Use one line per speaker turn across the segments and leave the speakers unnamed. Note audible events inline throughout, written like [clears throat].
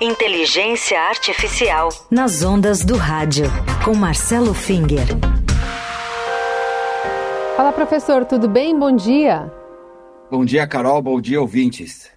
Inteligência Artificial. Nas ondas do rádio. Com Marcelo Finger.
Fala, professor, tudo bem? Bom dia.
Bom dia, Carol. Bom dia, ouvintes.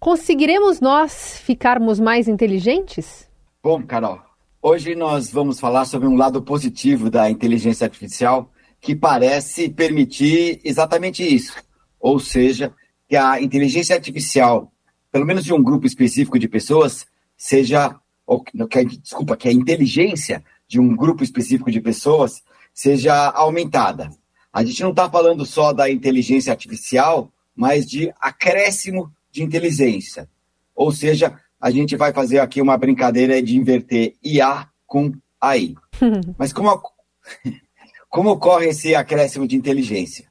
Conseguiremos nós ficarmos mais inteligentes?
Bom, Carol, hoje nós vamos falar sobre um lado positivo da inteligência artificial que parece permitir exatamente isso. Ou seja, que a inteligência artificial pelo menos de um grupo específico de pessoas, seja, ou, que, desculpa, que a inteligência de um grupo específico de pessoas seja aumentada. A gente não está falando só da inteligência artificial, mas de acréscimo de inteligência. Ou seja, a gente vai fazer aqui uma brincadeira de inverter IA com AI. [laughs] Mas como, como ocorre esse acréscimo de inteligência?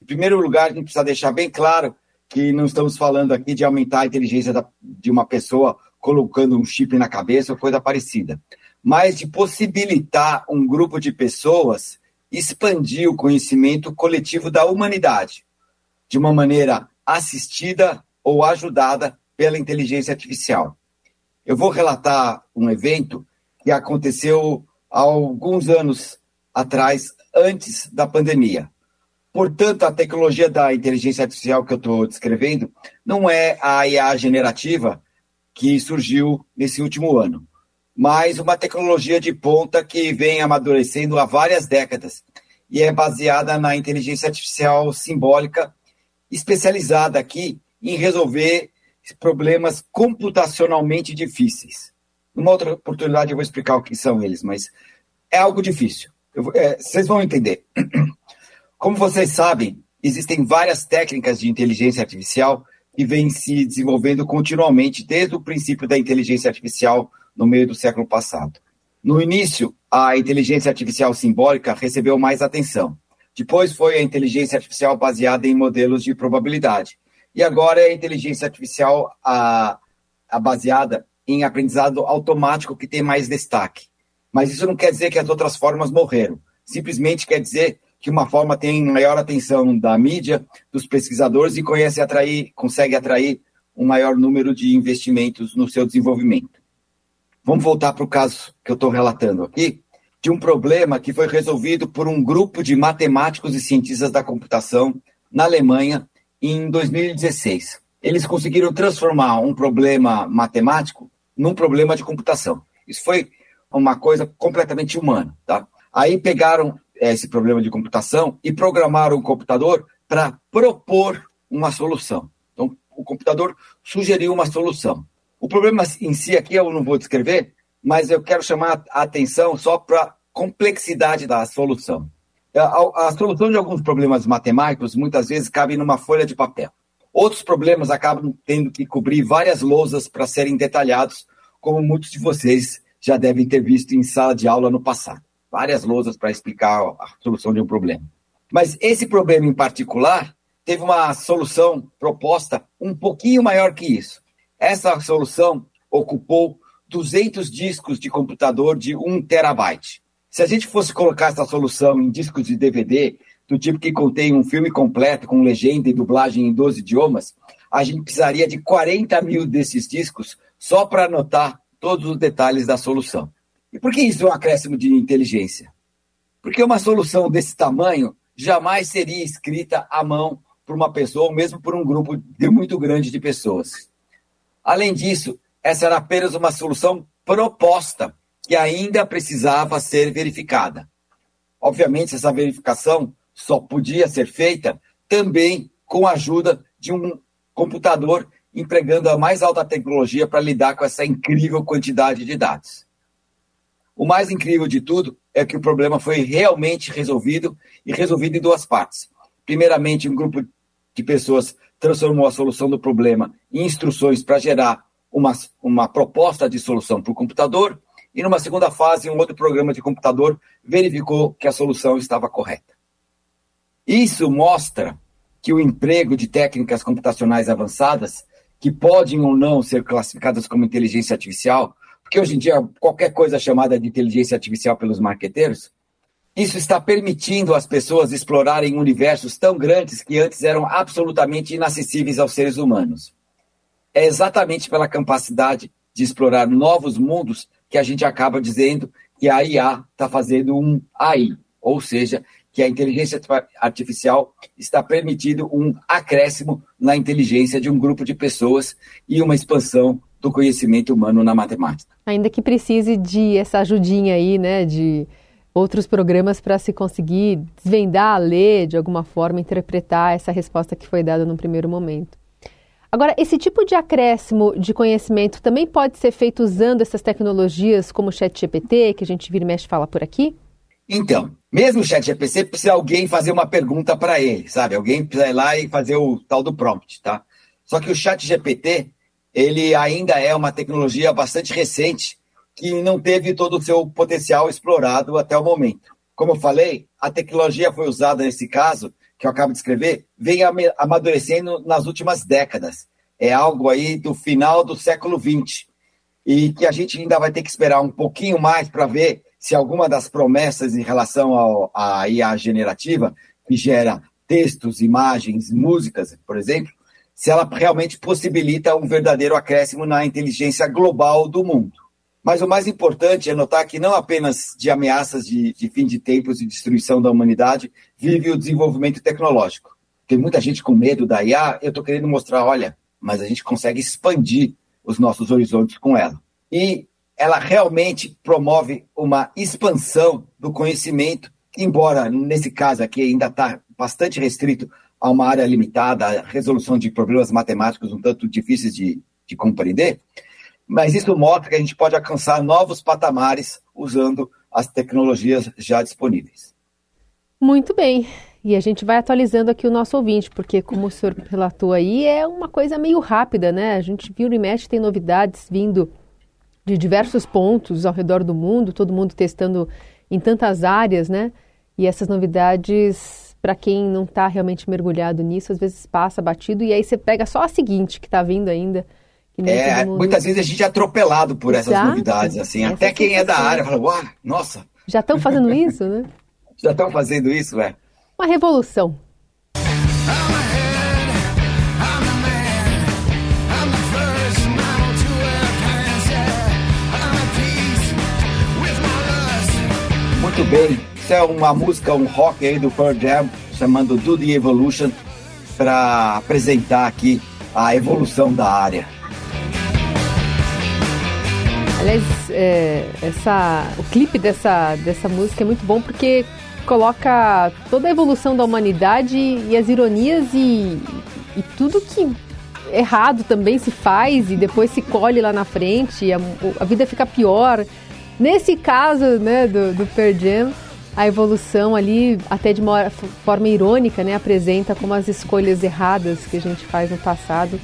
Em primeiro lugar, a gente precisa deixar bem claro que não estamos falando aqui de aumentar a inteligência da, de uma pessoa colocando um chip na cabeça ou coisa parecida, mas de possibilitar um grupo de pessoas expandir o conhecimento coletivo da humanidade de uma maneira assistida ou ajudada pela inteligência artificial. Eu vou relatar um evento que aconteceu há alguns anos atrás, antes da pandemia. Portanto, a tecnologia da inteligência artificial que eu estou descrevendo não é a IA generativa que surgiu nesse último ano, mas uma tecnologia de ponta que vem amadurecendo há várias décadas e é baseada na inteligência artificial simbólica, especializada aqui em resolver problemas computacionalmente difíceis. Numa outra oportunidade eu vou explicar o que são eles, mas é algo difícil. É, vocês vão entender. [clears throat] Como vocês sabem, existem várias técnicas de inteligência artificial que vêm se desenvolvendo continuamente desde o princípio da inteligência artificial no meio do século passado. No início, a inteligência artificial simbólica recebeu mais atenção. Depois foi a inteligência artificial baseada em modelos de probabilidade. E agora é a inteligência artificial a, a baseada em aprendizado automático que tem mais destaque. Mas isso não quer dizer que as outras formas morreram. Simplesmente quer dizer que uma forma tem maior atenção da mídia, dos pesquisadores e conhece atrair, consegue atrair um maior número de investimentos no seu desenvolvimento. Vamos voltar para o caso que eu estou relatando aqui, de um problema que foi resolvido por um grupo de matemáticos e cientistas da computação na Alemanha em 2016. Eles conseguiram transformar um problema matemático num problema de computação. Isso foi uma coisa completamente humana, tá? Aí pegaram esse problema de computação e programaram o computador para propor uma solução. Então, o computador sugeriu uma solução. O problema em si aqui eu não vou descrever, mas eu quero chamar a atenção só para a complexidade da solução. A, a, solução de alguns problemas matemáticos muitas vezes cabe numa folha de papel. Outros problemas acabam tendo que cobrir várias lousas para serem detalhados, como muitos de vocês já devem ter visto em sala de aula no passado várias lousas para explicar a solução de um problema. Mas esse problema em particular teve uma solução proposta um pouquinho maior que isso. Essa solução ocupou 200 discos de computador de 1 terabyte. Se a gente fosse colocar essa solução em discos de DVD, do tipo que contém um filme completo com legenda e dublagem em 12 idiomas, a gente precisaria de 40 mil desses discos só para anotar todos os detalhes da solução. E por que isso é um acréscimo de inteligência? Porque uma solução desse tamanho jamais seria escrita à mão por uma pessoa, ou mesmo por um grupo de muito grande de pessoas. Além disso, essa era apenas uma solução proposta que ainda precisava ser verificada. Obviamente, essa verificação só podia ser feita também com a ajuda de um computador empregando a mais alta tecnologia para lidar com essa incrível quantidade de dados. O mais incrível de tudo é que o problema foi realmente resolvido e resolvido em duas partes. Primeiramente, um grupo de pessoas transformou a solução do problema em instruções para gerar uma, uma proposta de solução para o computador, e numa segunda fase, um outro programa de computador verificou que a solução estava correta. Isso mostra que o emprego de técnicas computacionais avançadas, que podem ou não ser classificadas como inteligência artificial, porque hoje em dia qualquer coisa chamada de inteligência artificial pelos marqueteiros, isso está permitindo às pessoas explorarem universos tão grandes que antes eram absolutamente inacessíveis aos seres humanos. É exatamente pela capacidade de explorar novos mundos que a gente acaba dizendo que a IA está fazendo um AI, ou seja, que a inteligência artificial está permitindo um acréscimo na inteligência de um grupo de pessoas e uma expansão do conhecimento humano na matemática.
Ainda que precise de essa ajudinha aí, né, de outros programas para se conseguir desvendar, ler, de alguma forma, interpretar essa resposta que foi dada no primeiro momento. Agora, esse tipo de acréscimo de conhecimento também pode ser feito usando essas tecnologias como o ChatGPT, que a gente vira e mexe fala por aqui?
Então, mesmo o ChatGPT precisa alguém fazer uma pergunta para ele, sabe? Alguém precisa ir lá e fazer o tal do prompt, tá? Só que o ChatGPT, ele ainda é uma tecnologia bastante recente que não teve todo o seu potencial explorado até o momento. Como eu falei, a tecnologia foi usada nesse caso, que eu acabo de escrever, vem amadurecendo nas últimas décadas. É algo aí do final do século XX. E que a gente ainda vai ter que esperar um pouquinho mais para ver se alguma das promessas em relação ao, à IA generativa, que gera textos, imagens, músicas, por exemplo, se ela realmente possibilita um verdadeiro acréscimo na inteligência global do mundo. Mas o mais importante é notar que não apenas de ameaças de, de fim de tempos e destruição da humanidade vive o desenvolvimento tecnológico. Tem muita gente com medo da IA, eu estou querendo mostrar, olha, mas a gente consegue expandir os nossos horizontes com ela. E ela realmente promove uma expansão do conhecimento, embora nesse caso aqui ainda está bastante restrito a uma área limitada, a resolução de problemas matemáticos um tanto difíceis de, de compreender, mas isso mostra que a gente pode alcançar novos patamares usando as tecnologias já disponíveis.
Muito bem. E a gente vai atualizando aqui o nosso ouvinte, porque como o senhor relatou aí, é uma coisa meio rápida, né? A gente viu no IMET tem novidades vindo de diversos pontos ao redor do mundo, todo mundo testando em tantas áreas, né? E essas novidades, para quem não está realmente mergulhado nisso, às vezes passa batido e aí você pega só a seguinte que está vindo ainda.
É, mundo... muitas vezes a gente é atropelado por Exato. essas novidades, assim. Essa Até quem é da área fala, uau, nossa.
Já estão fazendo [laughs] isso, né?
Já estão fazendo isso, é.
Uma revolução.
Muito bem. Isso é uma música, um rock aí do Pearl Jam, chamando Do The Evolution, para apresentar aqui a evolução da área.
Aliás, é, essa, o clipe dessa, dessa música é muito bom porque coloca toda a evolução da humanidade e as ironias e, e tudo que errado também se faz e depois se colhe lá na frente, a, a vida fica pior. Nesse caso, né, do, do Pearl Jam, a evolução ali, até de uma forma irônica, né, apresenta como as escolhas erradas que a gente faz no passado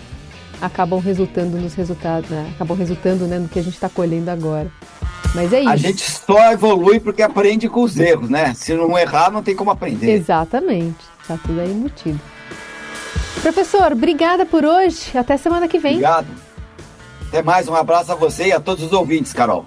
acabam resultando nos resultados, né? acabam resultando né, no que a gente está colhendo agora. Mas é isso.
A gente só evolui porque aprende com os erros, né? Se não errar, não tem como aprender.
Exatamente. Está tudo aí embutido. Professor, obrigada por hoje. Até semana que vem.
Obrigado. Até mais. Um abraço a você e a todos os ouvintes, Carol.